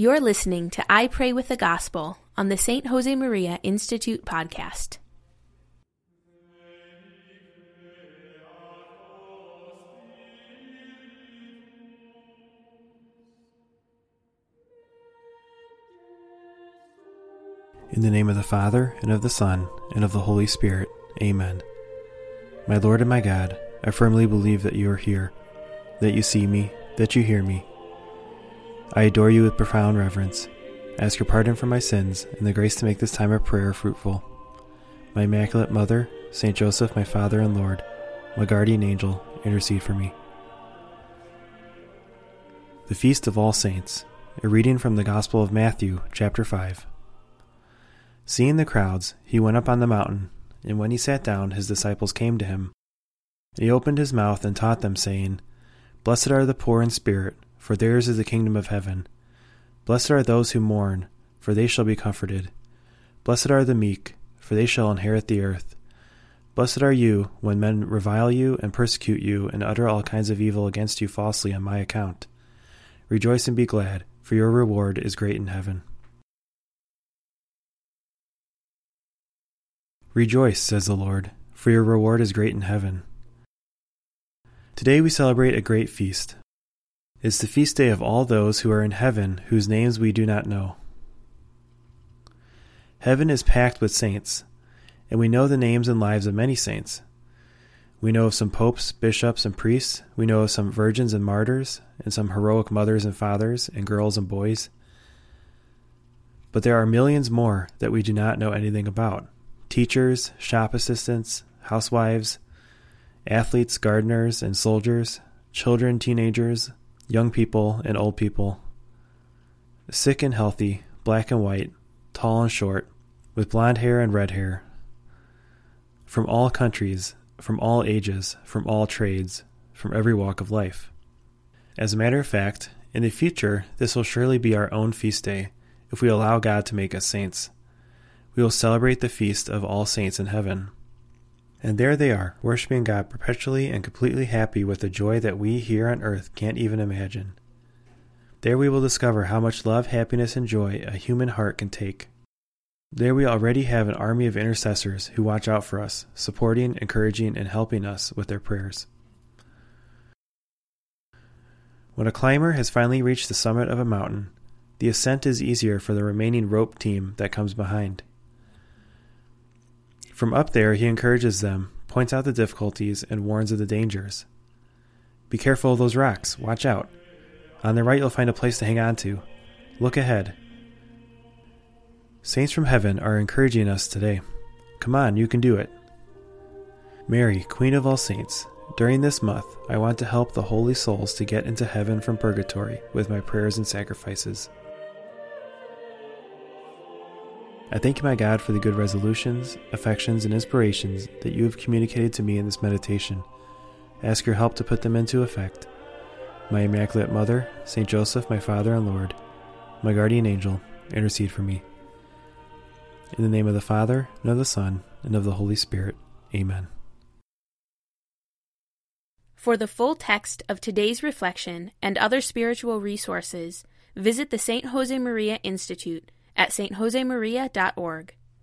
You're listening to I Pray with the Gospel on the St. Josemaria Institute podcast. In the name of the Father, and of the Son, and of the Holy Spirit. Amen. My Lord and my God, I firmly believe that you are here, that you see me, that you hear me. I adore you with profound reverence. ask your pardon for my sins and the grace to make this time of prayer fruitful. My Immaculate Mother, Saint Joseph, my Father and Lord, my guardian angel, intercede for me. The Feast of All Saints, a reading from the Gospel of Matthew, chapter 5. Seeing the crowds, he went up on the mountain, and when he sat down, his disciples came to him. He opened his mouth and taught them, saying, Blessed are the poor in spirit, for theirs is the kingdom of heaven. Blessed are those who mourn, for they shall be comforted. Blessed are the meek, for they shall inherit the earth. Blessed are you when men revile you and persecute you and utter all kinds of evil against you falsely on my account. Rejoice and be glad, for your reward is great in heaven. Rejoice, says the Lord, for your reward is great in heaven. Today we celebrate a great feast. It's the feast day of all those who are in heaven whose names we do not know. Heaven is packed with saints, and we know the names and lives of many saints. We know of some popes, bishops, and priests. We know of some virgins and martyrs, and some heroic mothers and fathers, and girls and boys. But there are millions more that we do not know anything about teachers, shop assistants, housewives, athletes, gardeners, and soldiers, children, teenagers, young people, and old people, sick and healthy, black and white, tall and short, with blond hair and red hair, from all countries, from all ages, from all trades, from every walk of life. As a matter of fact, in the future, this will surely be our own feast day if we allow God to make us saints we will celebrate the feast of all saints in heaven. And there they are, worshiping God perpetually and completely happy with a joy that we here on earth can't even imagine. There we will discover how much love, happiness, and joy a human heart can take. There we already have an army of intercessors who watch out for us, supporting, encouraging, and helping us with their prayers. When a climber has finally reached the summit of a mountain, the ascent is easier for the remaining rope team that comes behind. From up there, he encourages them, points out the difficulties, and warns of the dangers. Be careful of those rocks. Watch out. On the right, you'll find a place to hang on to. Look ahead. Saints from heaven are encouraging us today. Come on, you can do it. Mary, Queen of all saints, during this month, I want to help the holy souls to get into heaven from purgatory with my prayers and sacrifices. I thank you, my God, for the good resolutions, affections, and inspirations that you have communicated to me in this meditation. I ask your help to put them into effect. My Immaculate Mother, Saint Joseph, my Father and Lord, my guardian angel, intercede for me. In the name of the Father, and of the Son, and of the Holy Spirit. Amen. For the full text of today's reflection and other spiritual resources, visit the St. Josemaria Institute at stjosemaria.org.